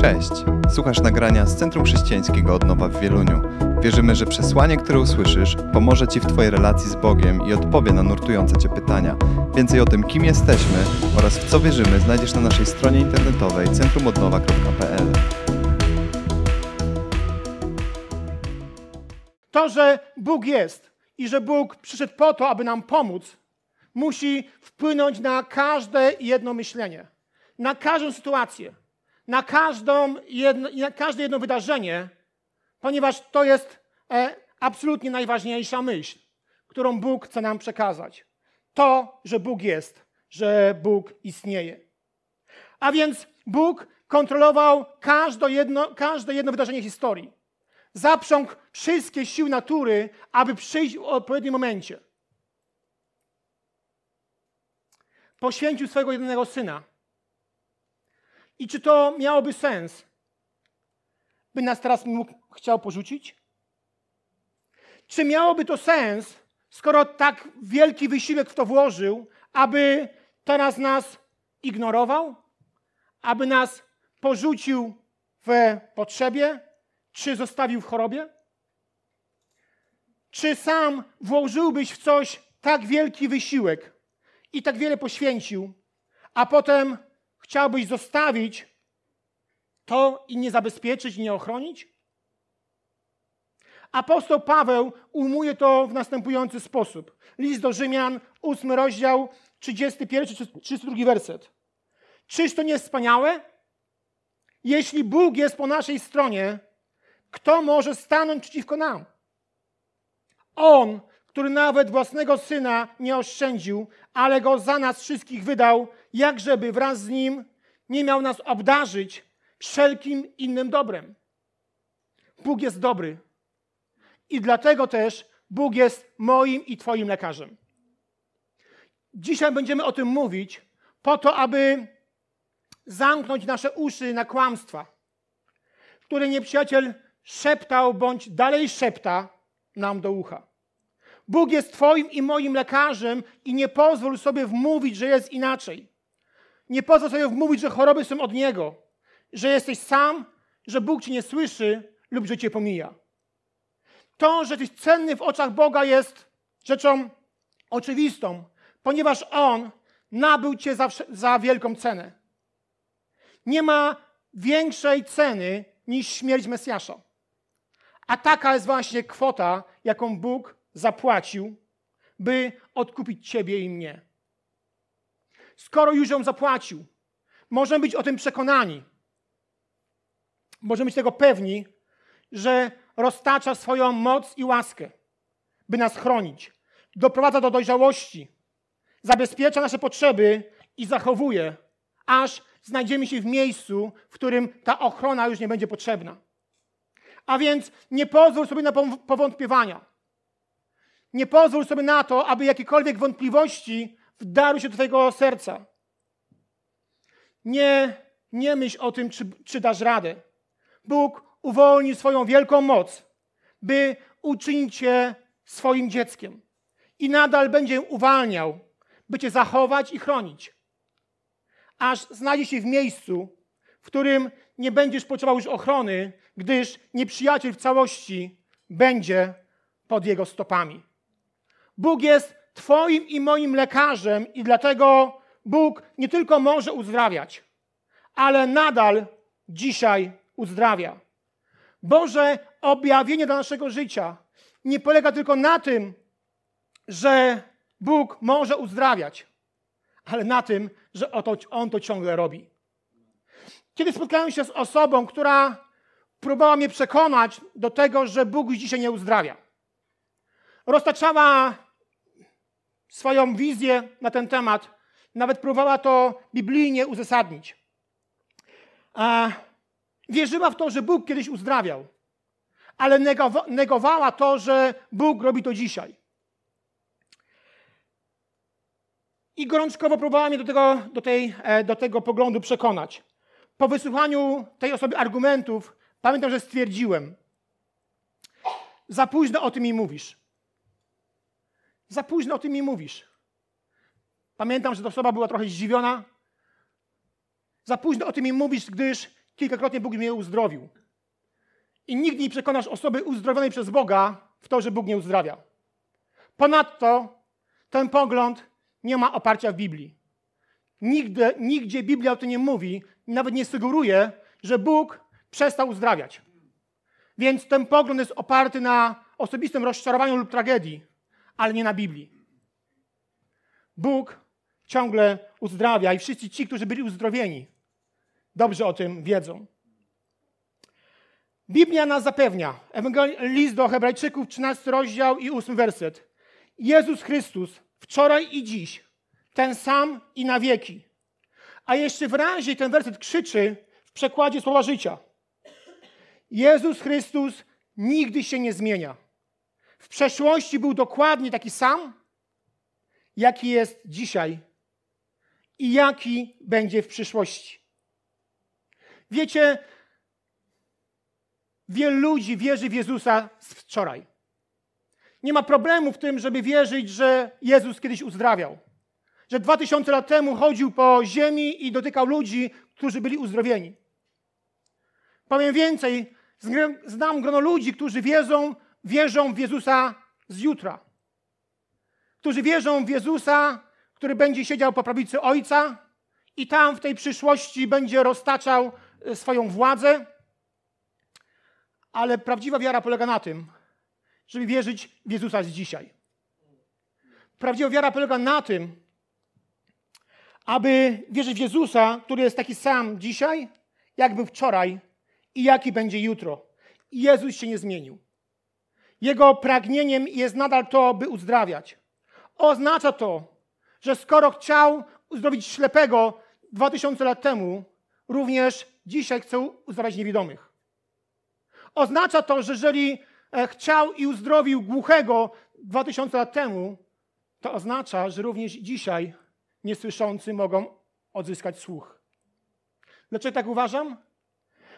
Cześć! Słuchasz nagrania z Centrum Chrześcijańskiego Odnowa w Wieluniu. Wierzymy, że przesłanie, które usłyszysz, pomoże Ci w Twojej relacji z Bogiem i odpowie na nurtujące Cię pytania. Więcej o tym, kim jesteśmy oraz w co wierzymy, znajdziesz na naszej stronie internetowej centrumodnowa.pl. To, że Bóg jest i że Bóg przyszedł po to, aby nam pomóc, musi wpłynąć na każde jedno myślenie, na każdą sytuację, na, każdą jedno, na każde jedno wydarzenie, ponieważ to jest e, absolutnie najważniejsza myśl, którą Bóg chce nam przekazać. To, że Bóg jest, że Bóg istnieje. A więc Bóg kontrolował każde jedno, każde jedno wydarzenie historii. Zaprzągł wszystkie siły natury, aby przyjść w odpowiednim momencie. Poświęcił swojego jedynego syna. I czy to miałoby sens, by nas teraz mógł, chciał porzucić? Czy miałoby to sens, skoro tak wielki wysiłek w to włożył, aby teraz nas ignorował? Aby nas porzucił w potrzebie? Czy zostawił w chorobie? Czy sam włożyłbyś w coś tak wielki wysiłek i tak wiele poświęcił, a potem chciałbyś zostawić to i nie zabezpieczyć, nie ochronić? Apostoł Paweł ujmuje to w następujący sposób. List do Rzymian, 8 rozdział, 31, 32 werset. Czyż to nie wspaniałe? Jeśli Bóg jest po naszej stronie, kto może stanąć przeciwko nam? On, który nawet własnego syna nie oszczędził, ale go za nas wszystkich wydał, jak żeby wraz z nim nie miał nas obdarzyć wszelkim innym dobrem. Bóg jest dobry. I dlatego też Bóg jest moim i Twoim lekarzem. Dzisiaj będziemy o tym mówić, po to, aby zamknąć nasze uszy na kłamstwa, które nieprzyjaciel szeptał bądź dalej szepta nam do ucha. Bóg jest Twoim i moim lekarzem i nie pozwól sobie wmówić, że jest inaczej. Nie pozwól sobie wmówić, że choroby są od Niego, że jesteś sam, że Bóg Cię nie słyszy lub że Cię pomija. To, że jesteś cenny w oczach Boga jest rzeczą oczywistą, ponieważ On nabył Cię za, za wielką cenę. Nie ma większej ceny niż śmierć Mesjasza. A taka jest właśnie kwota, jaką Bóg zapłacił, by odkupić Ciebie i mnie. Skoro już ją zapłacił, możemy być o tym przekonani. Możemy być tego pewni, że roztacza swoją moc i łaskę, by nas chronić, doprowadza do dojrzałości, zabezpiecza nasze potrzeby i zachowuje, aż znajdziemy się w miejscu, w którym ta ochrona już nie będzie potrzebna. A więc nie pozwól sobie na powątpiewania. Nie pozwól sobie na to, aby jakiekolwiek wątpliwości wdarły się do Twojego serca. Nie, nie myśl o tym, czy, czy dasz radę. Bóg uwolni swoją wielką moc, by uczynić Cię swoim dzieckiem. I nadal będzie uwalniał, by Cię zachować i chronić. Aż znajdzie się w miejscu, w którym nie będziesz potrzebował już ochrony, gdyż nieprzyjaciel w całości będzie pod jego stopami. Bóg jest Twoim i moim lekarzem, i dlatego Bóg nie tylko może uzdrawiać, ale nadal dzisiaj uzdrawia. Boże objawienie dla naszego życia nie polega tylko na tym, że Bóg może uzdrawiać, ale na tym, że On to ciągle robi. Kiedy spotkałem się z osobą, która próbowała mnie przekonać do tego, że Bóg dzisiaj nie uzdrawia, roztaczała swoją wizję na ten temat, nawet próbowała to biblijnie uzasadnić. A wierzyła w to, że Bóg kiedyś uzdrawiał, ale negowała to, że Bóg robi to dzisiaj. I gorączkowo próbowała mnie do tego, do, tej, e, do tego poglądu przekonać. Po wysłuchaniu tej osoby argumentów, pamiętam, że stwierdziłem: Za późno o tym mi mówisz. Za późno o tym mi mówisz. Pamiętam, że ta osoba była trochę zdziwiona. Za późno o tym mi mówisz, gdyż kilkakrotnie Bóg mnie uzdrowił. I nigdy nie przekonasz osoby uzdrowionej przez Boga w to, że Bóg nie uzdrawia. Ponadto ten pogląd nie ma oparcia w Biblii. Nigdy, nigdzie Biblia o tym nie mówi, nawet nie sugeruje, że Bóg przestał uzdrawiać. Więc ten pogląd jest oparty na osobistym rozczarowaniu lub tragedii, ale nie na Biblii. Bóg ciągle uzdrawia i wszyscy ci, którzy byli uzdrowieni, dobrze o tym wiedzą. Biblia nas zapewnia. List do Hebrajczyków, 13 rozdział i 8 werset. Jezus Chrystus wczoraj i dziś, ten sam i na wieki. A jeszcze wyraźniej ten werset krzyczy w przekładzie słowa życia. Jezus Chrystus nigdy się nie zmienia. W przeszłości był dokładnie taki sam, jaki jest dzisiaj i jaki będzie w przyszłości. Wiecie, wielu ludzi wierzy w Jezusa z wczoraj. Nie ma problemu w tym, żeby wierzyć, że Jezus kiedyś uzdrawiał. Że dwa tysiące lat temu chodził po ziemi i dotykał ludzi, którzy byli uzdrowieni. Powiem więcej, znam grono ludzi, którzy wierzą, wierzą w Jezusa z jutra. Którzy wierzą w Jezusa, który będzie siedział po prawicy Ojca i tam w tej przyszłości będzie roztaczał e, swoją władzę. Ale prawdziwa wiara polega na tym, żeby wierzyć w Jezusa z dzisiaj. Prawdziwa wiara polega na tym, aby wierzyć w Jezusa, który jest taki sam dzisiaj, jak był wczoraj i jaki będzie jutro. Jezus się nie zmienił. Jego pragnieniem jest nadal to, by uzdrawiać. Oznacza to, że skoro chciał uzdrowić ślepego 2000 lat temu, również dzisiaj chce uzdrawiać niewidomych. Oznacza to, że jeżeli e, chciał i uzdrowił głuchego 2000 lat temu, to oznacza, że również dzisiaj niesłyszący mogą odzyskać słuch. Dlaczego tak uważam?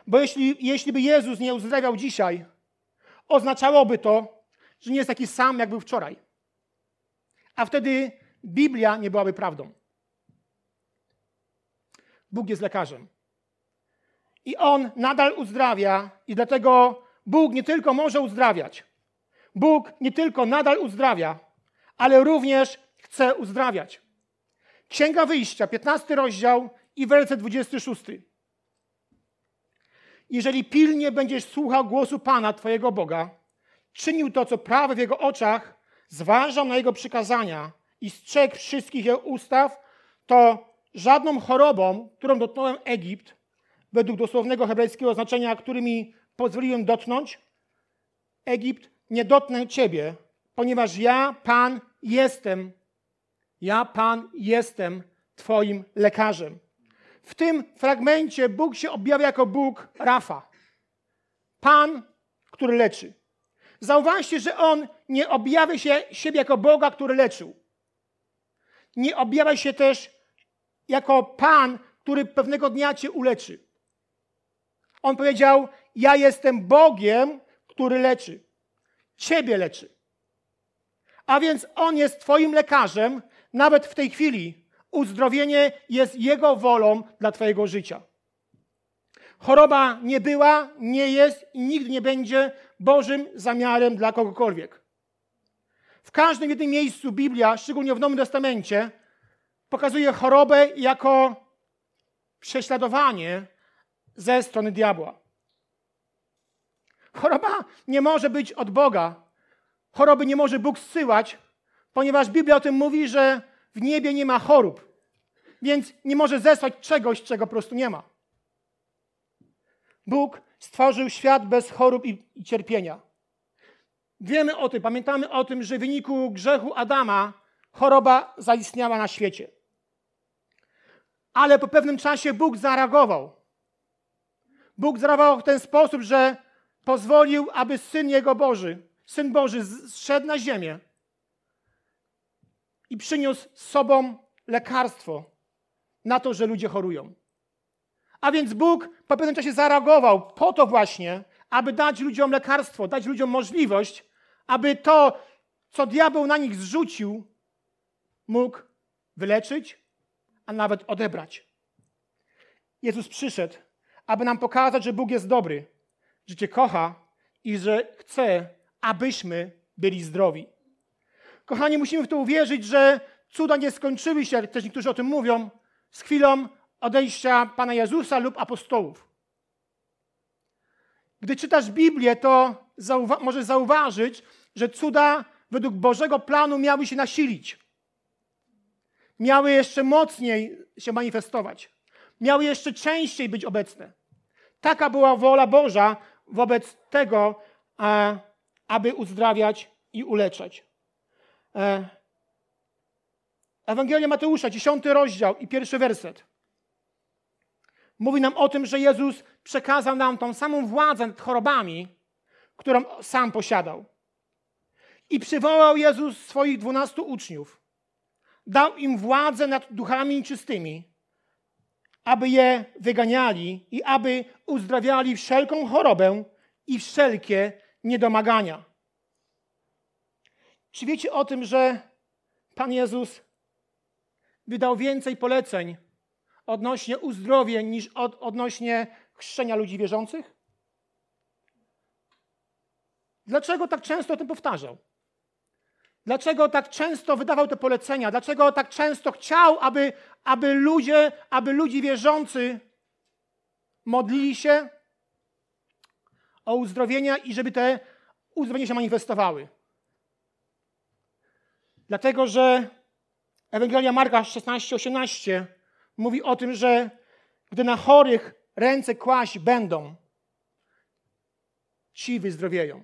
Bo jeśli, jeśli by Jezus nie uzdrawiał dzisiaj, oznaczałoby to, że nie jest taki sam, jak był wczoraj. A wtedy Biblia nie byłaby prawdą. Bóg jest lekarzem. I On nadal uzdrawia, i dlatego Bóg nie tylko może uzdrawiać, Bóg nie tylko nadal uzdrawia, ale również chce uzdrawiać. Księga Wyjścia, 15 rozdział i werset 26. Jeżeli pilnie będziesz słuchał głosu Pana, Twojego Boga, czynił to, co prawe w Jego oczach, zważał na Jego przykazania i strzegł wszystkich Jego ustaw, to żadną chorobą, którą dotknąłem Egipt, według dosłownego hebrajskiego znaczenia, którymi pozwoliłem dotknąć, Egipt nie dotknę Ciebie, ponieważ ja, Pan, jestem, ja, Pan, jestem Twoim lekarzem. W tym fragmencie Bóg się objawia jako Bóg Rafa. Pan, który leczy. Zauważcie, że On nie objawia się siebie jako Boga, który leczył. Nie objawia się też jako Pan, który pewnego dnia cię uleczy. On powiedział: Ja jestem Bogiem, który leczy. Ciebie leczy. A więc On jest Twoim lekarzem, nawet w tej chwili. Uzdrowienie jest Jego wolą dla Twojego życia. Choroba nie była, nie jest i nigdy nie będzie Bożym zamiarem dla kogokolwiek. W każdym jednym miejscu Biblia, szczególnie w Nowym Testamencie, pokazuje chorobę jako prześladowanie ze strony diabła. Choroba nie może być od Boga. Choroby nie może Bóg zsyłać, ponieważ Biblia o tym mówi, że w niebie nie ma chorób. Więc nie może zesłać czegoś, czego po prostu nie ma. Bóg stworzył świat bez chorób i, i cierpienia. Wiemy o tym, pamiętamy o tym, że w wyniku grzechu Adama choroba zaistniała na świecie. Ale po pewnym czasie Bóg zareagował. Bóg zareagował w ten sposób, że pozwolił, aby Syn Jego Boży, Syn Boży zszedł na ziemię i przyniósł z sobą lekarstwo na to, że ludzie chorują. A więc Bóg po pewnym czasie zareagował po to właśnie, aby dać ludziom lekarstwo, dać ludziom możliwość, aby to, co diabeł na nich zrzucił, mógł wyleczyć, a nawet odebrać. Jezus przyszedł, aby nam pokazać, że Bóg jest dobry, że Cię kocha i że chce, abyśmy byli zdrowi. Kochani, musimy w to uwierzyć, że cuda nie skończyły się, jak też niektórzy o tym mówią, z chwilą odejścia Pana Jezusa lub apostołów. Gdy czytasz Biblię, to zauwa- możesz zauważyć, że cuda według Bożego planu miały się nasilić. Miały jeszcze mocniej się manifestować. Miały jeszcze częściej być obecne. Taka była wola Boża wobec tego, aby uzdrawiać i uleczać. E, Ewangelia Mateusza, dziesiąty rozdział i pierwszy werset. Mówi nam o tym, że Jezus przekazał nam tą samą władzę nad chorobami, którą sam posiadał. I przywołał Jezus swoich dwunastu uczniów. Dał im władzę nad duchami nieczystymi, aby je wyganiali i aby uzdrawiali wszelką chorobę i wszelkie niedomagania. Czy wiecie o tym, że Pan Jezus wydał więcej poleceń odnośnie uzdrowień niż od, odnośnie chrzczenia ludzi wierzących? Dlaczego tak często o tym powtarzał? Dlaczego tak często wydawał te polecenia? Dlaczego tak często chciał, aby, aby ludzie, aby ludzie wierzący modlili się o uzdrowienia i żeby te uzdrowienia się manifestowały? Dlatego, że Ewangelia Marka 16-18 mówi o tym, że gdy na chorych ręce kłaść będą, ci wyzdrowieją.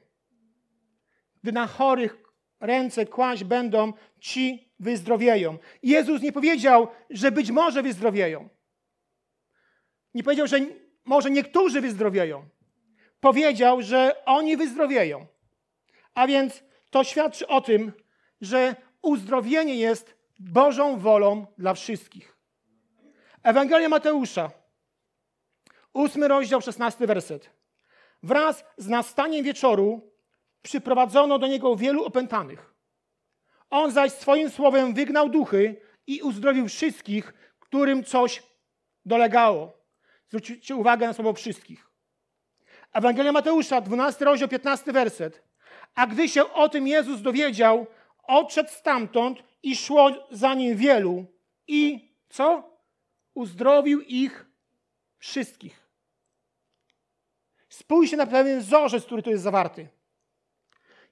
Gdy na chorych ręce kłaść będą, ci wyzdrowieją. Jezus nie powiedział, że być może wyzdrowieją. Nie powiedział, że może niektórzy wyzdrowieją. Powiedział, że oni wyzdrowieją. A więc to świadczy o tym, że uzdrowienie jest Bożą wolą dla wszystkich. Ewangelia Mateusza, ósmy rozdział, szesnasty werset. Wraz z nastaniem wieczoru przyprowadzono do niego wielu opętanych. On zaś swoim słowem wygnał duchy i uzdrowił wszystkich, którym coś dolegało. Zwróćcie uwagę na słowo wszystkich. Ewangelia Mateusza, 12 rozdział, 15 werset. A gdy się o tym Jezus dowiedział, odszedł stamtąd i szło za nim wielu i co? Uzdrowił ich wszystkich. Spójrzcie na pewien wzorzec, który tu jest zawarty.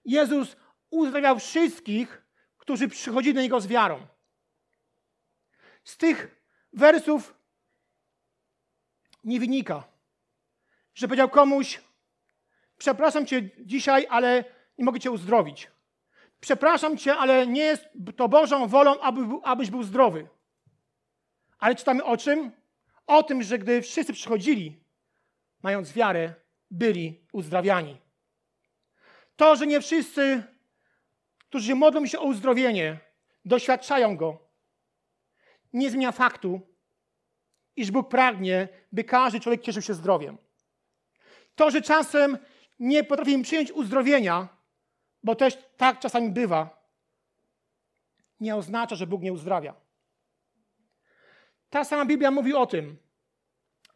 Jezus uzdrawiał wszystkich, którzy przychodzili do Niego z wiarą. Z tych wersów nie wynika, że powiedział komuś: Przepraszam Cię dzisiaj, ale nie mogę Cię uzdrowić. Przepraszam Cię, ale nie jest to Bożą wolą, aby, abyś był zdrowy. Ale czytamy o czym? O tym, że gdy wszyscy przychodzili, mając wiarę, byli uzdrawiani. To, że nie wszyscy, którzy modlą się o uzdrowienie, doświadczają go, nie zmienia faktu, iż Bóg pragnie, by każdy człowiek cieszył się zdrowiem. To, że czasem nie potrafimy przyjąć uzdrowienia, bo też tak czasami bywa, nie oznacza, że Bóg nie uzdrawia. Ta sama Biblia mówi o tym,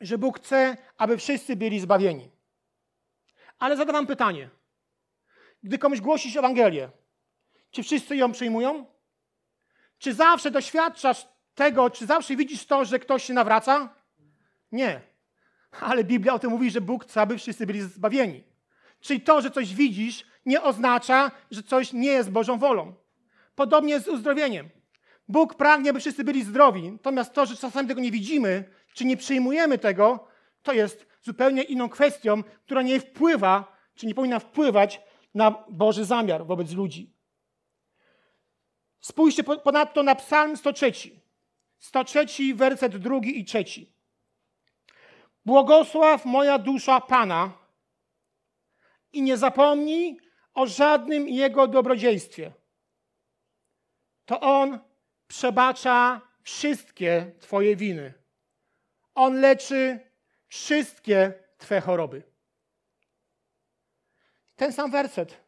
że Bóg chce, aby wszyscy byli zbawieni. Ale zadam wam pytanie. Gdy komuś głosisz Ewangelię, czy wszyscy ją przyjmują? Czy zawsze doświadczasz tego, czy zawsze widzisz to, że ktoś się nawraca? Nie. Ale Biblia o tym mówi, że Bóg chce, aby wszyscy byli zbawieni. Czyli to, że coś widzisz, nie oznacza, że coś nie jest Bożą wolą. Podobnie jest z uzdrowieniem. Bóg pragnie, aby wszyscy byli zdrowi. Natomiast to, że czasami tego nie widzimy, czy nie przyjmujemy tego, to jest zupełnie inną kwestią, która nie wpływa, czy nie powinna wpływać na Boży zamiar wobec ludzi. Spójrzcie ponadto na Psalm 103. 103, werset drugi i trzeci. Błogosław moja dusza Pana i nie zapomnij o żadnym Jego dobrodziejstwie. To On przebacza wszystkie Twoje winy. On leczy wszystkie Twe choroby. Ten sam werset,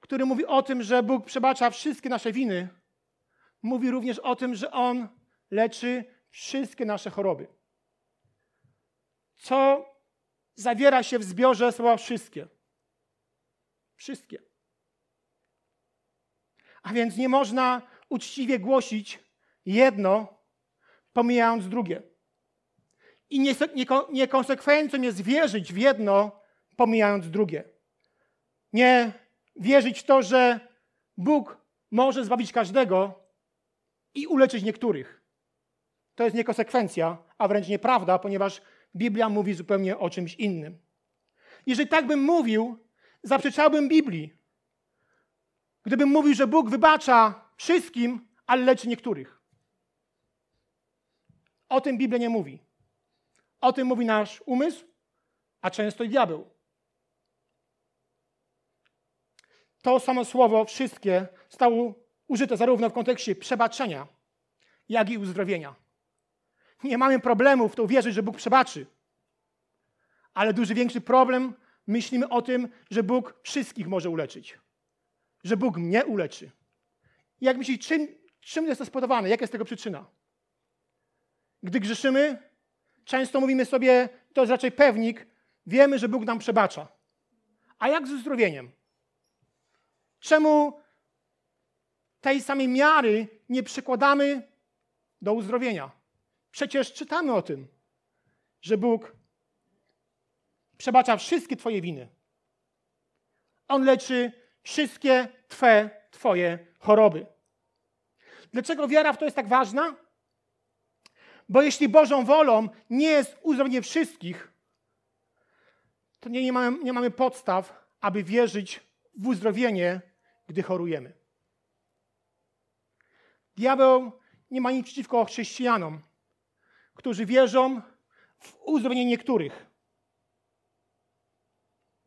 który mówi o tym, że Bóg przebacza wszystkie nasze winy, mówi również o tym, że On leczy wszystkie nasze choroby. co zawiera się w zbiorze słowa wszystkie. Wszystkie. A więc nie można uczciwie głosić jedno, pomijając drugie. I niekonsekwencją jest wierzyć w jedno, pomijając drugie. Nie wierzyć w to, że Bóg może zbawić każdego i uleczyć niektórych. To jest niekonsekwencja, a wręcz nieprawda, ponieważ Biblia mówi zupełnie o czymś innym. Jeżeli tak bym mówił, zaprzeczałbym Biblii. Gdybym mówił, że Bóg wybacza wszystkim, ale leczy niektórych. O tym Biblia nie mówi. O tym mówi nasz umysł, a często i diabeł. To samo słowo, wszystkie, zostało użyte zarówno w kontekście przebaczenia, jak i uzdrowienia. Nie mamy problemu w to uwierzyć, że Bóg przebaczy. Ale duży większy problem, myślimy o tym, że Bóg wszystkich może uleczyć. Że Bóg mnie uleczy. Jak myślisz, czym, czym jest to spowodowane? Jaka jest tego przyczyna? Gdy grzeszymy, często mówimy sobie, to jest raczej pewnik, wiemy, że Bóg nam przebacza. A jak z uzdrowieniem? Czemu tej samej miary nie przykładamy do uzdrowienia? Przecież czytamy o tym, że Bóg przebacza wszystkie Twoje winy. On leczy wszystkie Twe, Twoje choroby. Dlaczego wiara w to jest tak ważna? Bo jeśli Bożą wolą nie jest uzdrowienie wszystkich, to nie, nie, mamy, nie mamy podstaw, aby wierzyć w uzdrowienie, gdy chorujemy. Diabeł nie ma nic przeciwko chrześcijanom, którzy wierzą w uzdrowienie niektórych,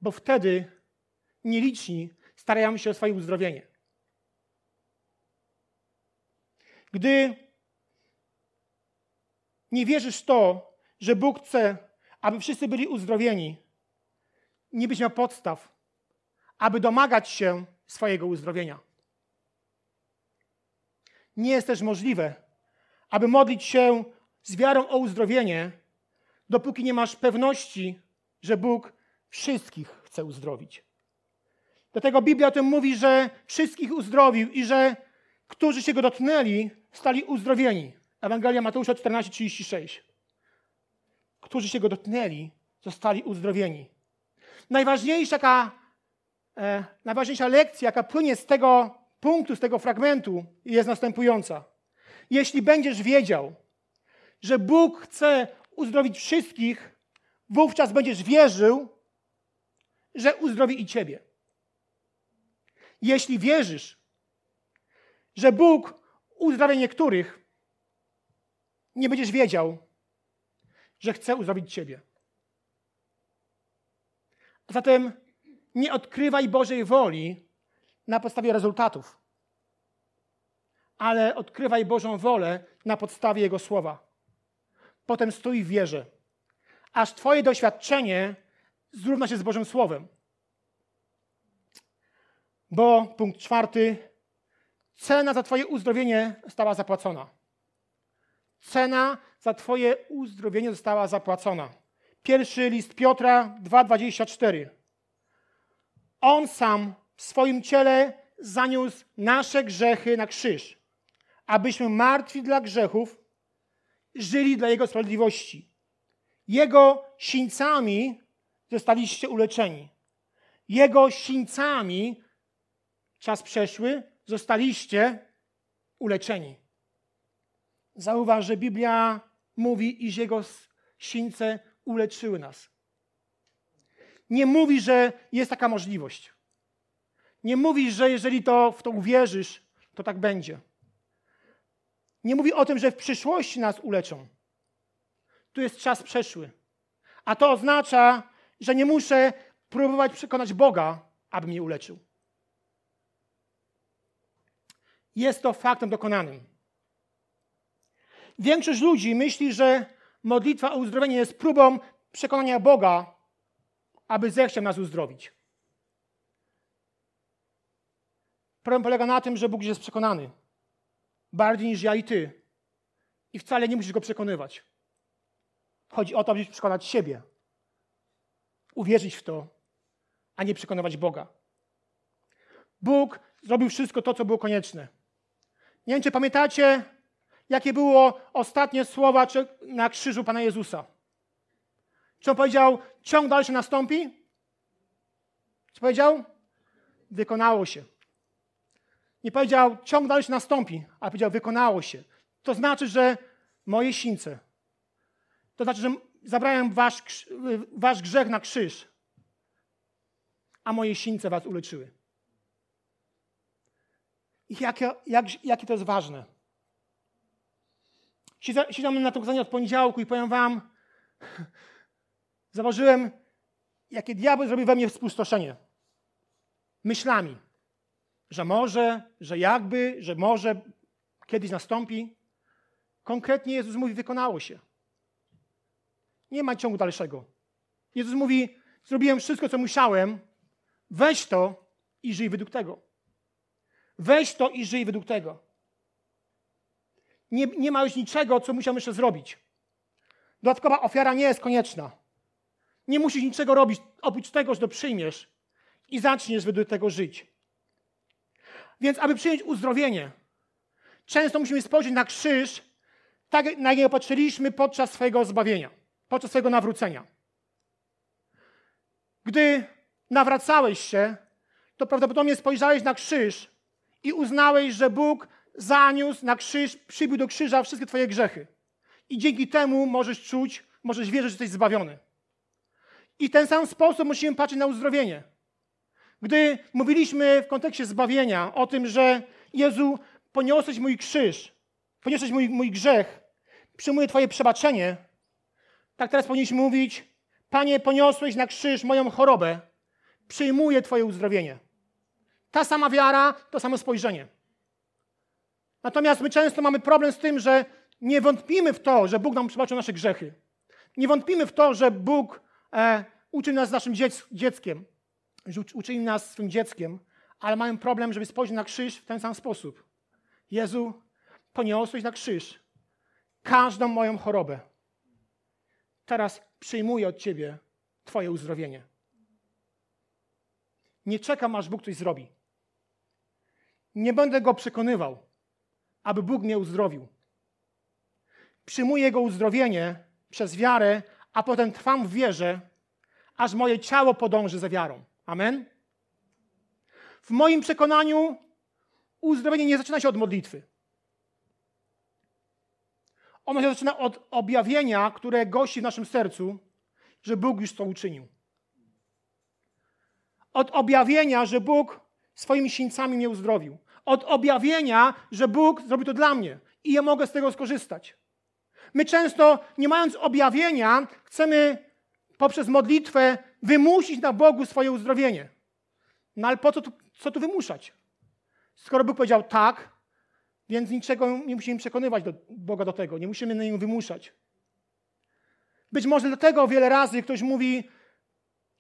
bo wtedy nieliczni starają się o swoje uzdrowienie. Gdy nie wierzysz w to, że Bóg chce, aby wszyscy byli uzdrowieni, nie byś miał podstaw, aby domagać się swojego uzdrowienia. Nie jest też możliwe, aby modlić się z wiarą o uzdrowienie, dopóki nie masz pewności, że Bóg wszystkich chce uzdrowić. Dlatego Biblia o tym mówi, że wszystkich uzdrowił i że którzy się go dotknęli, stali uzdrowieni. Ewangelia Mateusza 14:36. Którzy się go dotknęli, zostali uzdrowieni. Najważniejsza, e, najważniejsza lekcja, jaka płynie z tego punktu, z tego fragmentu, jest następująca. Jeśli będziesz wiedział, że Bóg chce uzdrowić wszystkich, wówczas będziesz wierzył, że uzdrowi i ciebie. Jeśli wierzysz, że Bóg uzdrawia niektórych, nie będziesz wiedział, że chce uzdrowić ciebie. Zatem nie odkrywaj Bożej woli na podstawie rezultatów, ale odkrywaj Bożą wolę na podstawie Jego słowa. Potem stój w wierze, aż Twoje doświadczenie zrówna się z Bożym Słowem. Bo, punkt czwarty, cena za Twoje uzdrowienie została zapłacona. Cena za Twoje uzdrowienie została zapłacona. Pierwszy list Piotra 2,24. On sam w swoim ciele zaniósł nasze grzechy na krzyż, abyśmy martwi dla grzechów żyli dla Jego sprawiedliwości. Jego sińcami zostaliście uleczeni. Jego sińcami, czas przeszły, zostaliście uleczeni. Zauważ, że Biblia mówi, iż Jego sińce uleczyły nas. Nie mówi, że jest taka możliwość. Nie mówi, że jeżeli to w to uwierzysz, to tak będzie. Nie mówi o tym, że w przyszłości nas uleczą. Tu jest czas przeszły. A to oznacza, że nie muszę próbować przekonać Boga, aby mnie uleczył. Jest to faktem dokonanym. Większość ludzi myśli, że modlitwa o uzdrowienie jest próbą przekonania Boga, aby zechciał nas uzdrowić. Problem polega na tym, że Bóg jest przekonany bardziej niż ja i ty. I wcale nie musisz go przekonywać. Chodzi o to, abyś przekonać siebie uwierzyć w to, a nie przekonywać Boga. Bóg zrobił wszystko to, co było konieczne. Nie wiem, czy pamiętacie, jakie było ostatnie słowa na krzyżu Pana Jezusa. Czy on powiedział, ciąg dalszy nastąpi? Co powiedział? Wykonało się. Nie powiedział, ciąg dalszy nastąpi, ale powiedział, wykonało się. To znaczy, że moje sińce, to znaczy, że zabrałem wasz, wasz grzech na krzyż, a moje sińce was uleczyły. I jakie, jak, jakie to jest ważne. Siedziałem na to kazanie od poniedziałku i powiem wam, zauważyłem, jakie diabeł zrobił we mnie spustoszenie. Myślami, że może, że jakby, że może kiedyś nastąpi. Konkretnie Jezus mówi, wykonało się. Nie ma ciągu dalszego. Jezus mówi, zrobiłem wszystko, co musiałem, weź to i żyj według tego. Weź to i żyj według tego. Nie, nie ma już niczego, co musiałem jeszcze zrobić. Dodatkowa ofiara nie jest konieczna. Nie musisz niczego robić, oprócz tego, że to przyjmiesz i zaczniesz według tego żyć. Więc, aby przyjąć uzdrowienie, często musimy spojrzeć na krzyż, tak na niego patrzyliśmy podczas swojego zbawienia, podczas swojego nawrócenia. Gdy nawracałeś się, to prawdopodobnie spojrzałeś na krzyż i uznałeś, że Bóg zaniósł na krzyż, przybił do krzyża wszystkie Twoje grzechy. I dzięki temu możesz czuć, możesz wierzyć, że jesteś zbawiony. I w ten sam sposób musimy patrzeć na uzdrowienie. Gdy mówiliśmy w kontekście zbawienia o tym, że Jezu, poniosłeś mój krzyż, poniosłeś mój, mój grzech, przyjmuję Twoje przebaczenie, tak teraz powinniśmy mówić, Panie, poniosłeś na krzyż moją chorobę, przyjmuję Twoje uzdrowienie. Ta sama wiara, to samo spojrzenie. Natomiast my często mamy problem z tym, że nie wątpimy w to, że Bóg nam przebaczył nasze grzechy. Nie wątpimy w to, że Bóg e, uczynił nas naszym dziec dzieckiem, że uczynił nas swym dzieckiem, ale mamy problem, żeby spojrzeć na krzyż w ten sam sposób. Jezu, poniosłeś na krzyż każdą moją chorobę. Teraz przyjmuję od Ciebie Twoje uzdrowienie. Nie czekam, aż Bóg coś zrobi. Nie będę go przekonywał, aby Bóg mnie uzdrowił. Przyjmuję Jego uzdrowienie przez wiarę, a potem trwam w wierze, aż moje ciało podąży za wiarą. Amen? W moim przekonaniu uzdrowienie nie zaczyna się od modlitwy. Ono się zaczyna od objawienia, które gości w naszym sercu, że Bóg już to uczynił. Od objawienia, że Bóg swoimi sińcami mnie uzdrowił. Od objawienia, że Bóg zrobił to dla mnie i ja mogę z tego skorzystać. My często, nie mając objawienia, chcemy poprzez modlitwę wymusić na Bogu swoje uzdrowienie. No ale po co tu, co tu wymuszać? Skoro Bóg powiedział tak, więc niczego nie musimy przekonywać do Boga do tego, nie musimy na nim wymuszać. Być może dlatego wiele razy ktoś mówi,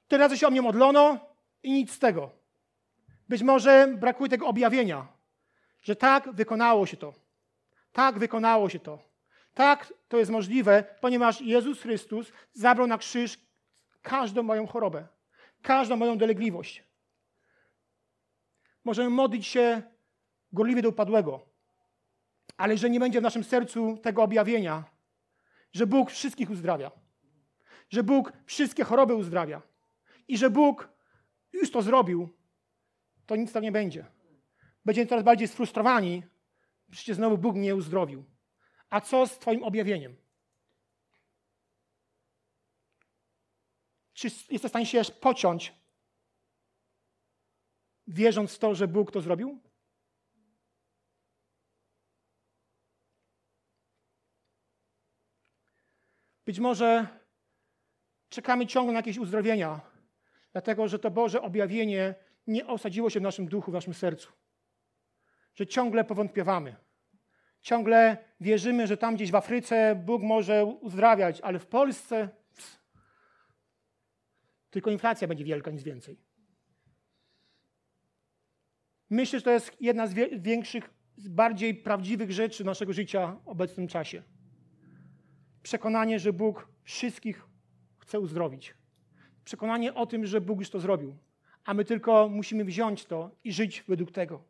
tyle razy się o mnie modlono i nic z tego. Być może brakuje tego objawienia, że tak wykonało się to. Tak wykonało się to. Tak to jest możliwe, ponieważ Jezus Chrystus zabrał na krzyż każdą moją chorobę, każdą moją dolegliwość. Możemy modlić się gorliwie do upadłego, ale że nie będzie w naszym sercu tego objawienia, że Bóg wszystkich uzdrawia, że Bóg wszystkie choroby uzdrawia i że Bóg już to zrobił, to nic tam nie będzie. Będziemy coraz bardziej sfrustrowani, przecież znowu Bóg mnie uzdrowił. A co z Twoim objawieniem? Czy jesteś w stanie się pociąć, wierząc w to, że Bóg to zrobił? Być może czekamy ciągle na jakieś uzdrowienia, dlatego że to Boże objawienie nie osadziło się w naszym duchu, w naszym sercu. Że ciągle powątpiewamy. Ciągle wierzymy, że tam gdzieś w Afryce Bóg może uzdrawiać, ale w Polsce pss, tylko inflacja będzie wielka, nic więcej. Myślę, że to jest jedna z większych, bardziej prawdziwych rzeczy naszego życia w obecnym czasie. Przekonanie, że Bóg wszystkich chce uzdrowić. Przekonanie o tym, że Bóg już to zrobił, a my tylko musimy wziąć to i żyć według tego.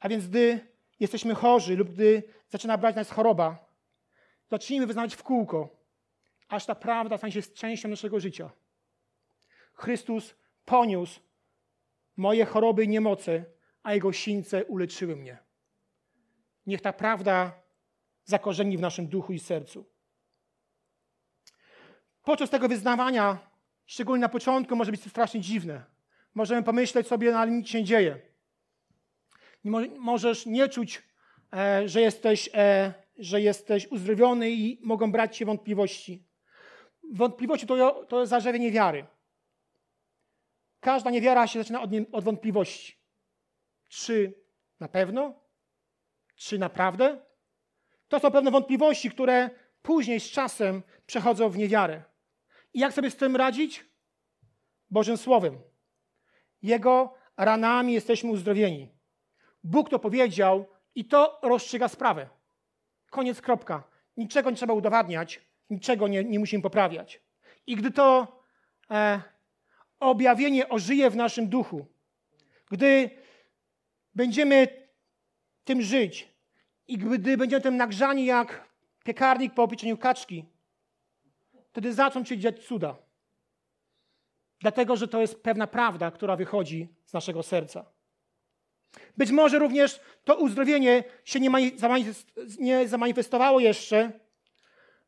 A więc gdy jesteśmy chorzy lub gdy zaczyna brać nas choroba, zacznijmy wyznawać w kółko, aż ta prawda stanie się częścią naszego życia. Chrystus poniósł moje choroby i niemoce, a Jego sińce uleczyły mnie. Niech ta prawda zakorzeni w naszym duchu i sercu. Podczas tego wyznawania, szczególnie na początku, może być to strasznie dziwne. Możemy pomyśleć sobie, no ale nic się nie dzieje. Możesz nie czuć, e, że jesteś, e, że jesteś uzdrowiony i mogą brać się wątpliwości. Wątpliwości to, to jest wiary. Każda niewiara się zaczyna od, nie, od wątpliwości. Czy na pewno? Czy naprawdę? To są pewne wątpliwości, które później z czasem przechodzą w niewiarę. I jak sobie z tym radzić? Bożym Słowem. Jego ranami jesteśmy uzdrowieni. Bóg to powiedział i to rozstrzyga sprawę. Koniec, kropka. Niczego nie trzeba udowadniać, niczego nie, nie musimy poprawiać. I gdy to e, objawienie ożyje w naszym duchu, gdy będziemy tym żyć i gdy będziemy tym nagrzani jak piekarnik po opieczeniu kaczki, wtedy zaczną się dziać cuda. Dlatego, że to jest pewna prawda, która wychodzi z naszego serca. Być może również to uzdrowienie się nie zamanifestowało jeszcze,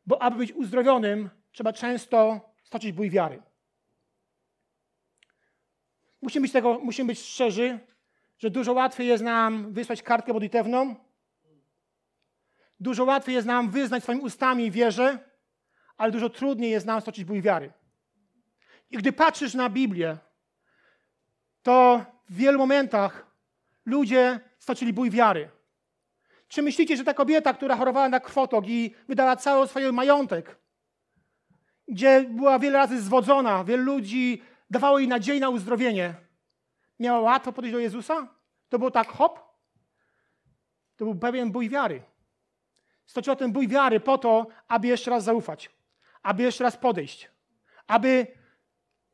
bo aby być uzdrowionym, trzeba często stoczyć bój wiary. Musimy być, tego, musimy być szczerzy, że dużo łatwiej jest nam wysłać kartkę modlitewną, dużo łatwiej jest nam wyznać swoimi ustami wierze, ale dużo trudniej jest nam stoczyć bój wiary. I gdy patrzysz na Biblię, to w wielu momentach ludzie stoczyli bój wiary. Czy myślicie, że ta kobieta, która chorowała na krwotok i wydała cały swój majątek, gdzie była wiele razy zwodzona, wielu ludzi dawało jej nadzieję na uzdrowienie, miała łatwo podejść do Jezusa? To było tak hop? To był pewien bój wiary. Stoczyła ten bój wiary po to, aby jeszcze raz zaufać, aby jeszcze raz podejść, aby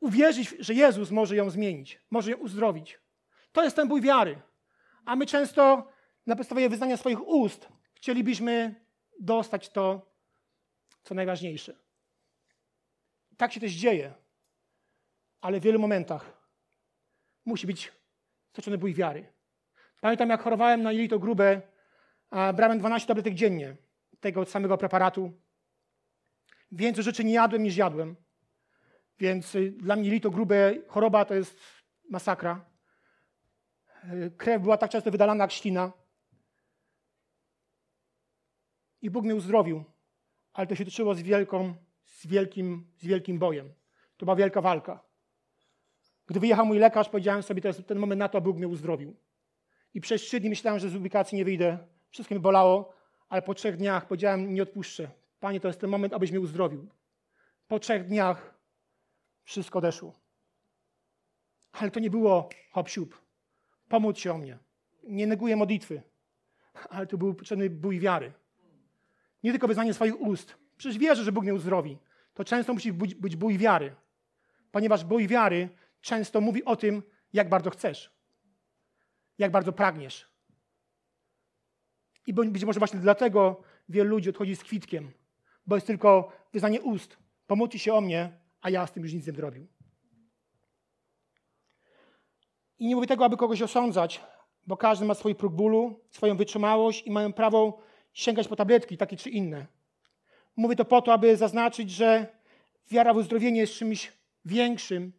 uwierzyć, że Jezus może ją zmienić, może ją uzdrowić. To jest ten bój wiary. A my często na podstawie wyznania swoich ust chcielibyśmy dostać to, co najważniejsze. Tak się też dzieje, ale w wielu momentach musi być stoczony bój wiary. Pamiętam, jak chorowałem na jelito grube, a brałem 12 tabletek dziennie tego samego preparatu. Więcej rzeczy nie jadłem niż jadłem. Więc y, dla mnie jelito grube choroba to jest masakra. Y, krew była tak często wydalana jak ślina. I Bóg mnie uzdrowił. Ale to się toczyło z, wielką, z, wielkim, z wielkim bojem. To była wielka walka. Gdy wyjechał mój lekarz, powiedziałem sobie, to jest ten moment na to, aby Bóg mnie uzdrowił. I przez trzy dni myślałem, że z ubikacji nie wyjdę. Wszystko mi bolało, ale po trzech dniach powiedziałem, nie odpuszczę. Panie, to jest ten moment, abyś mnie uzdrowił. Po trzech dniach wszystko odeszło. Ale to nie było hop siup. Pomóc się o mnie. Nie neguję modlitwy, ale to był potrzebny bój wiary. Nie tylko wyznanie swoich ust. Przecież wierzę, że Bóg mnie uzdrowi. To często musi być bój wiary. Ponieważ bój wiary często mówi o tym, jak bardzo chcesz, jak bardzo pragniesz. I być może właśnie dlatego wielu ludzi odchodzi z kwitkiem, bo jest tylko wyznanie ust. Pomóżcie się o mnie, a ja z tym już nic nie zrobił. I nie mówię tego, aby kogoś osądzać, bo każdy ma swój próg bólu, swoją wytrzymałość i mają prawo sięgać po tabletki, takie czy inne. Mówię to po to, aby zaznaczyć, że wiara w uzdrowienie jest czymś większym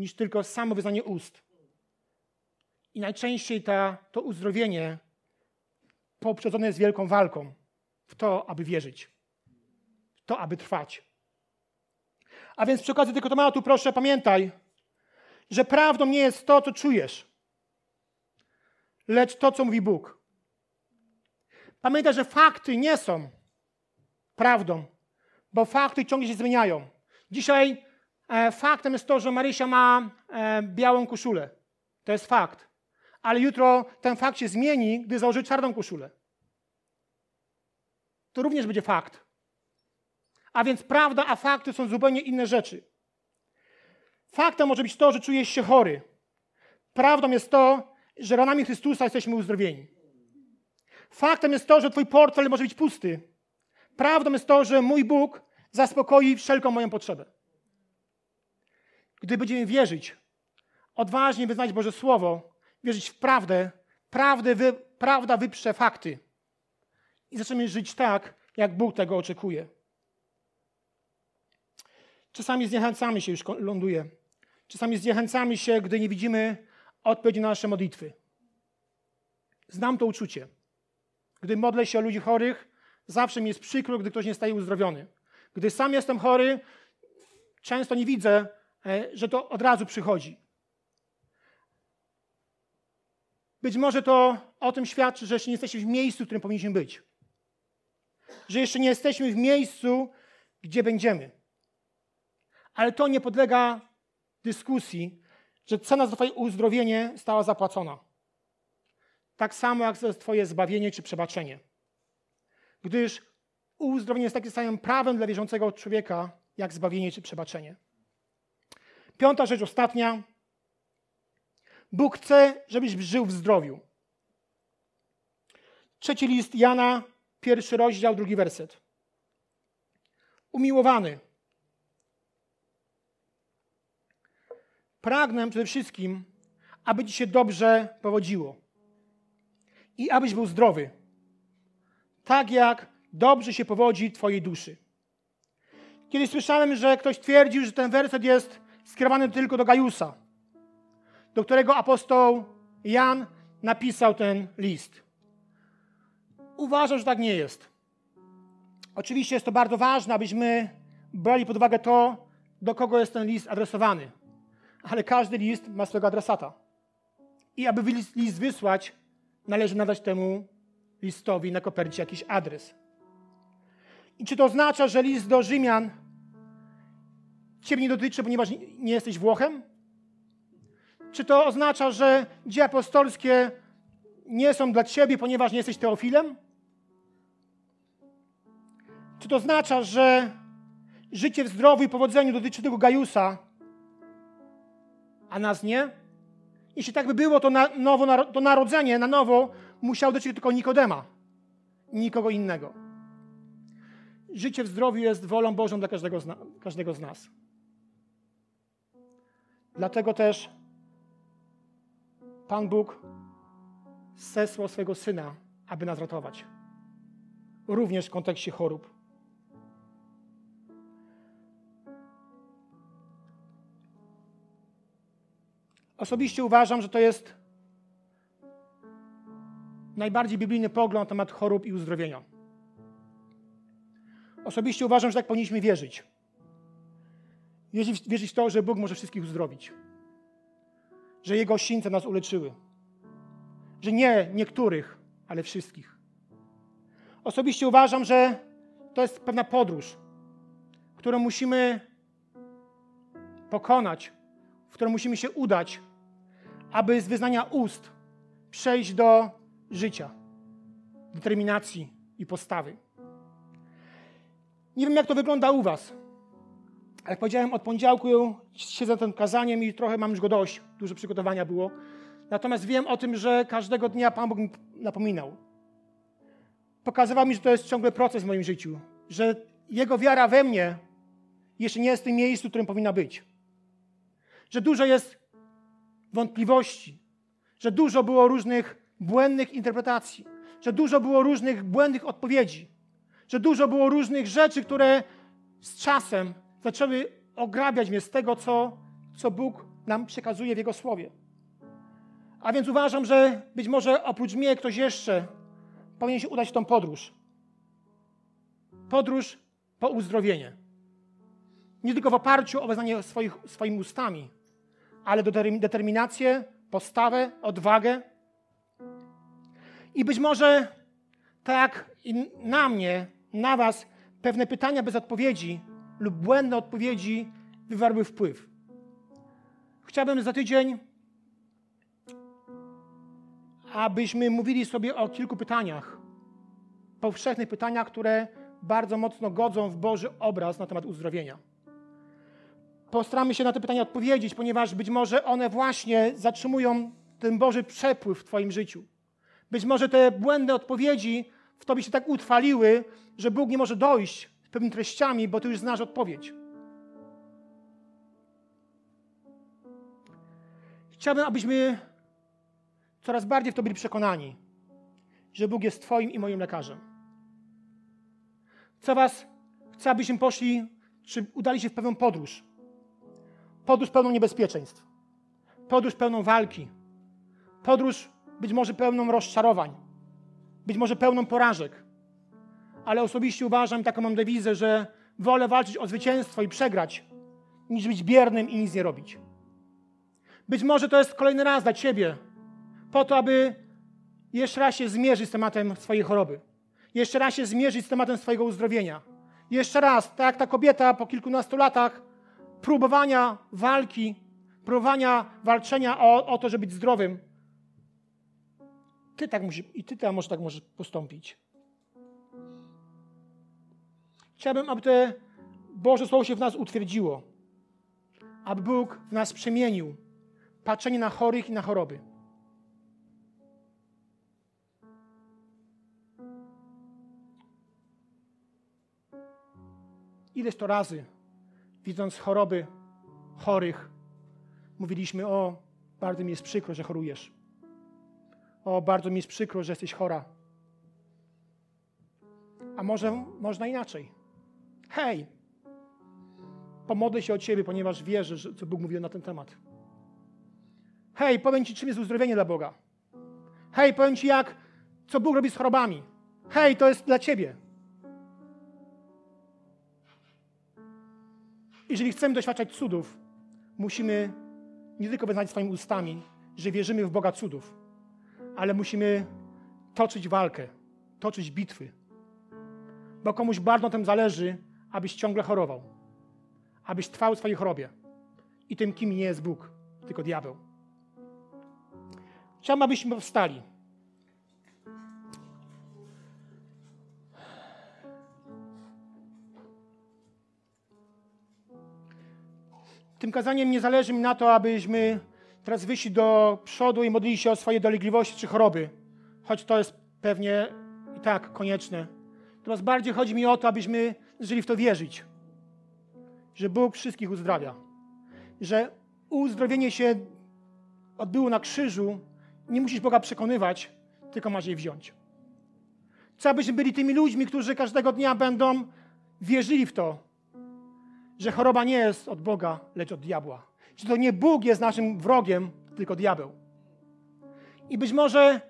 niż tylko samo wyznanie ust. I najczęściej ta, to uzdrowienie poprzedzone jest wielką walką w to, aby wierzyć, w to, aby trwać. A więc przy okazji tego tematu proszę pamiętaj, że prawdą nie jest to, co czujesz, lecz to, co mówi Bóg. Pamiętaj, że fakty nie są prawdą, bo fakty ciągle się zmieniają. Dzisiaj faktem jest to, że Marysia ma e, białą koszulę. To jest fakt. Ale jutro ten fakt się zmieni, gdy założy czarną koszulę. To również będzie fakt. A więc prawda, a fakty są zupełnie inne rzeczy. Faktem może być to, że czujesz się chory. Prawdą jest to, że ranami Chrystusa jesteśmy uzdrowieni. Faktem jest to, że Twój portfel może być pusty. Prawdą jest to, że mój Bóg zaspokoi wszelką moją potrzebę. Gdy będziemy wierzyć, odważnie wyznać Boże Słowo, wierzyć w prawdę, prawdę wy, prawda wyprze fakty i zaczniemy żyć tak, jak Bóg tego oczekuje. Czasami zniechęcamy się, już ląduję. Czasami zniechęcamy się, gdy nie widzimy odpowiedzi na nasze modlitwy. Znam to uczucie. Gdy modlę się o ludzi chorych, zawsze mi jest przykro, gdy ktoś nie staje uzdrowiony. Gdy sam jestem chory, często nie widzę, że to od razu przychodzi. Być może to o tym świadczy, że jeszcze nie jesteśmy w miejscu, w którym powinniśmy być. Że jeszcze nie jesteśmy w miejscu, gdzie będziemy. Ale to nie podlega dyskusji, że cena za Twoje uzdrowienie stała zapłacona. Tak samo jak za Twoje zbawienie czy przebaczenie. Gdyż uzdrowienie jest takim samym prawem dla wierzącego człowieka, jak zbawienie czy przebaczenie. Piąta rzecz, ostatnia. Bóg chce, żebyś żył w zdrowiu. Trzeci list Jana, pierwszy rozdział, drugi werset. Umiłowany. Pragnę przede wszystkim, aby ci się dobrze powodziło i abyś był zdrowy, tak jak dobrze się powodzi Twojej duszy. Kiedyś słyszałem, że ktoś twierdził, że ten werset jest skierowany tylko do Gajusa, do którego apostoł Jan napisał ten list. Uważam, że tak nie jest. Oczywiście jest to bardzo ważne, abyśmy brali pod uwagę to, do kogo jest ten list adresowany. Ale każdy list ma swojego adresata. I aby list, list wysłać, należy nadać temu listowi na kopercie jakiś adres. I czy to oznacza, że list do Rzymian Ciebie nie dotyczy, ponieważ nie jesteś Włochem? Czy to oznacza, że dzieje apostolskie nie są dla Ciebie, ponieważ nie jesteś Teofilem? Czy to oznacza, że życie w zdrowiu i powodzeniu dotyczy tego Gajusa, a nas nie? Jeśli tak by było, to, na nowo, to narodzenie na nowo musiał dotyczyć tylko Nikodema, nikogo innego. Życie w zdrowiu jest wolą Bożą dla każdego z, każdego z nas. Dlatego też Pan Bóg zesłał swojego Syna, aby nas ratować. Również w kontekście chorób. Osobiście uważam, że to jest najbardziej biblijny pogląd na temat chorób i uzdrowienia. Osobiście uważam, że tak powinniśmy wierzyć. Wierzyć, w to, że Bóg może wszystkich uzdrowić. Że Jego sińce nas uleczyły. Że nie niektórych, ale wszystkich. Osobiście uważam, że to jest pewna podróż, którą musimy pokonać, w którą musimy się udać, aby z wyznania ust przejść do życia, determinacji i postawy. Nie wiem, jak to wygląda u Was. Jak powiedziałem, od poniedziałku siedzę tym kazaniem i trochę mam już go dość. Dużo przygotowania było. Natomiast wiem o tym, że każdego dnia Pan Bóg mi napominał. Pokazywał mi, że to jest ciągły proces w moim życiu. Że Jego wiara we mnie jeszcze nie jest w tym miejscu, w którym powinna być. Że dużo jest wątpliwości, że dużo było różnych błędnych interpretacji, że dużo było różnych błędnych odpowiedzi, że dużo było różnych rzeczy, które z czasem zaczęły ograbiać mnie z tego, co, co Bóg nam przekazuje w Jego Słowie. A więc uważam, że być może oprócz mnie ktoś jeszcze powinien się udać w tą podróż. Podróż po uzdrowienie. Nie tylko w oparciu o wyznanie swoich, swoimi ustami, ale do determinację, postawę, odwagę. I być może tak na mnie, na Was, pewne pytania bez odpowiedzi lub błędne odpowiedzi wywarły wpływ. Chciałbym za tydzień, abyśmy mówili sobie o kilku pytaniach, powszechnych pytaniach, które bardzo mocno godzą w Boży obraz na temat uzdrowienia. Postaramy się na te pytania odpowiedzieć, ponieważ być może one właśnie zatrzymują ten Boży przepływ w Twoim życiu. Być może te błędne odpowiedzi w Tobie się tak utrwaliły, że Bóg nie może dojść pewnymi treściami, bo Ty już znasz odpowiedź. Chciałbym, abyśmy coraz bardziej w to byli przekonani, że Bóg jest Twoim i moim lekarzem. Chcę Was, chcę, abyśmy poszli, czy udali się w pewną podróż. Podróż pełną niebezpieczeństw. Podróż pełną walki. Podróż być może pełną rozczarowań. Być może pełną porażek. Ale osobiście uważam, taką mam dewizę, że wolę walczyć o zwycięstwo i przegrać, niż być biernym i nic nie robić. Być może to jest kolejny raz dla Ciebie, po to, aby jeszcze raz się zmierzyć z tematem swojej choroby. Jeszcze raz się zmierzyć z tematem swojego uzdrowienia. Jeszcze raz, tak jak ta kobieta po kilkunastu latach próbowania walki, próbowania walczenia o, o to, żeby być zdrowym. Ty tak musi, I ty tam może tak możesz postąpić. Chciałbym, aby to Boże Słowo się w nas utwierdziło. Aby Bóg w nas przemienił patrzenie na chorych i na choroby. Ileż to razy, widząc choroby chorych, mówiliśmy: O, bardzo mi jest przykro, że chorujesz. O, bardzo mi jest przykro, że jesteś chora. A może można inaczej? Hej, pomodlę się o Ciebie, ponieważ wierzę, że, co Bóg mówił na ten temat. Hej, powiem Ci, czym jest uzdrowienie dla Boga. Hej, powiem Ci, jak, co Bóg robi z chorobami. Hej, to jest dla Ciebie. Jeżeli chcemy doświadczać cudów, musimy nie tylko wyznać swoimi ustami, że wierzymy w Boga cudów, ale musimy toczyć walkę, toczyć bitwy. Bo komuś bardzo na tym zależy, abyś ciągle chorował, abyś trwał w swojej chorobie. I tym, kim nie jest Bóg, tylko diabeł. Chciałbym, abyśmy powstali. Tym kazaniem nie zależy mi na to, abyśmy teraz wyszli do przodu i modlili się o swoje dolegliwości czy choroby, choć to jest pewnie i tak konieczne. Natomiast bardziej chodzi mi o to, abyśmy żyli w to wierzyć, że Bóg wszystkich uzdrawia, że uzdrowienie się odbyło na krzyżu, nie musisz Boga przekonywać, tylko masz je wziąć. Chcę, abyśmy byli tymi ludźmi, którzy każdego dnia będą wierzyli w to, że choroba nie jest od Boga, lecz od diabła. Że to nie Bóg jest naszym wrogiem, tylko diabeł. I być może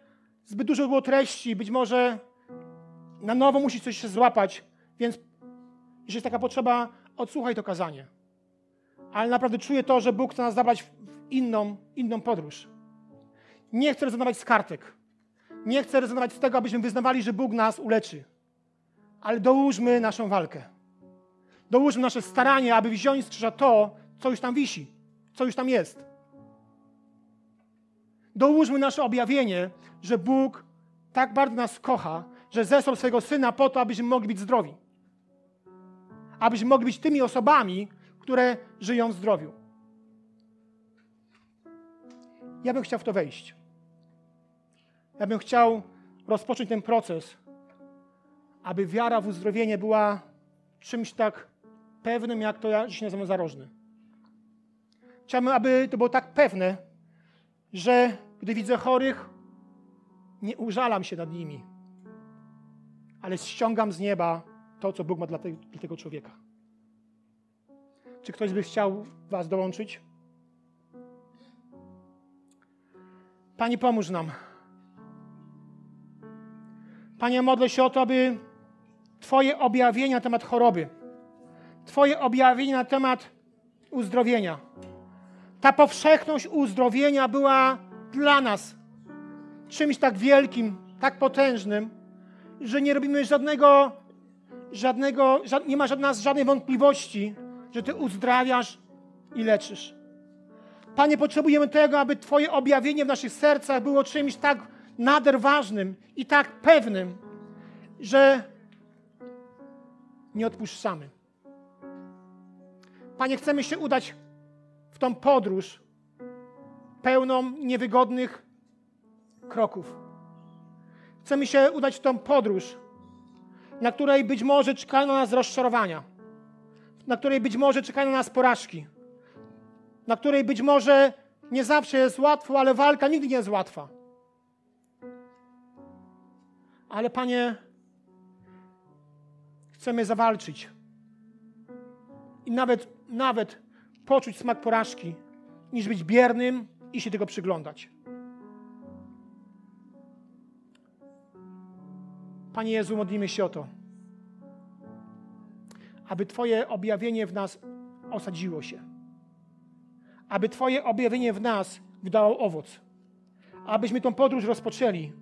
zbyt dużo było treści, być może na nowo musi coś się złapać, więc jeżeli jest taka potrzeba, odsłuchaj to kazanie. Ale naprawdę czuję to, że Bóg chce nas zabrać w inną, inną podróż. Nie chcę rezygnować z kartek. Nie chcę rezygnować z tego, abyśmy wyznawali, że Bóg nas uleczy. Ale dołóżmy naszą walkę. Dołóżmy nasze staranie, aby wziąć z krzyża to, co już tam wisi, co już tam jest. Dołóżmy nasze objawienie, że Bóg tak bardzo nas kocha, że zesłał swojego Syna po to, abyśmy mogli być zdrowi. Abyśmy mogli być tymi osobami, które żyją w zdrowiu. Ja bym chciał w to wejść. Ja bym chciał rozpocząć ten proces, aby wiara w uzdrowienie była czymś tak pewnym, jak to ja dziś nazywam zarożny. Chciałbym, aby to było tak pewne, że gdy widzę chorych, nie użalam się nad nimi, ale ściągam z nieba to, co Bóg ma dla, te, dla tego człowieka. Czy ktoś by chciał Was dołączyć? Panie, pomóż nam. Panie, modlę się o to, aby Twoje objawienia na temat choroby, Twoje objawienie na temat uzdrowienia, ta powszechność uzdrowienia była dla nas czymś tak wielkim, tak potężnym, że nie robimy żadnego, żadnego, nie ma żadna, żadnej wątpliwości, że Ty uzdrawiasz i leczysz. Panie, potrzebujemy tego, aby Twoje objawienie w naszych sercach było czymś tak nader ważnym i tak pewnym, że nie odpuszczamy. Panie, chcemy się udać w tą podróż pełną niewygodnych kroków. Chcemy się udać w tą podróż, na której być może czekają na nas rozczarowania, na której być może czekają na nas porażki, na której być może nie zawsze jest łatwo, ale walka nigdy nie jest łatwa. Ale Panie, chcemy zawalczyć i nawet, nawet poczuć smak porażki, niż być biernym i się tego przyglądać. Panie Jezu, modlimy się o to, aby Twoje objawienie w nas osadziło się, aby Twoje objawienie w nas wydało owoc, abyśmy tą podróż rozpoczęli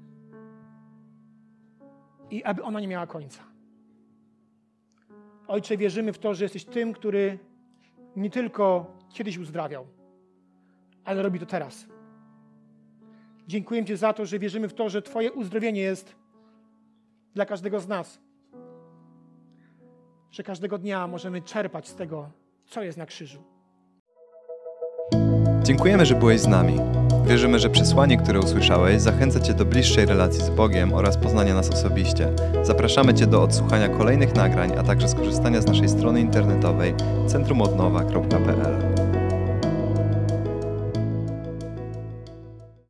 i aby ona nie miała końca. Ojcze, wierzymy w to, że jesteś tym, który nie tylko kiedyś uzdrawiał, ale robi to teraz. Dziękuję Ci za to, że wierzymy w to, że Twoje uzdrowienie jest dla każdego z nas. Że każdego dnia możemy czerpać z tego, co jest na krzyżu. Dziękujemy, że byłeś z nami. Wierzymy, że przesłanie, które usłyszałeś, zachęca Cię do bliższej relacji z Bogiem oraz poznania nas osobiście. Zapraszamy Cię do odsłuchania kolejnych nagrań, a także skorzystania z naszej strony internetowej centrumodnowa.pl.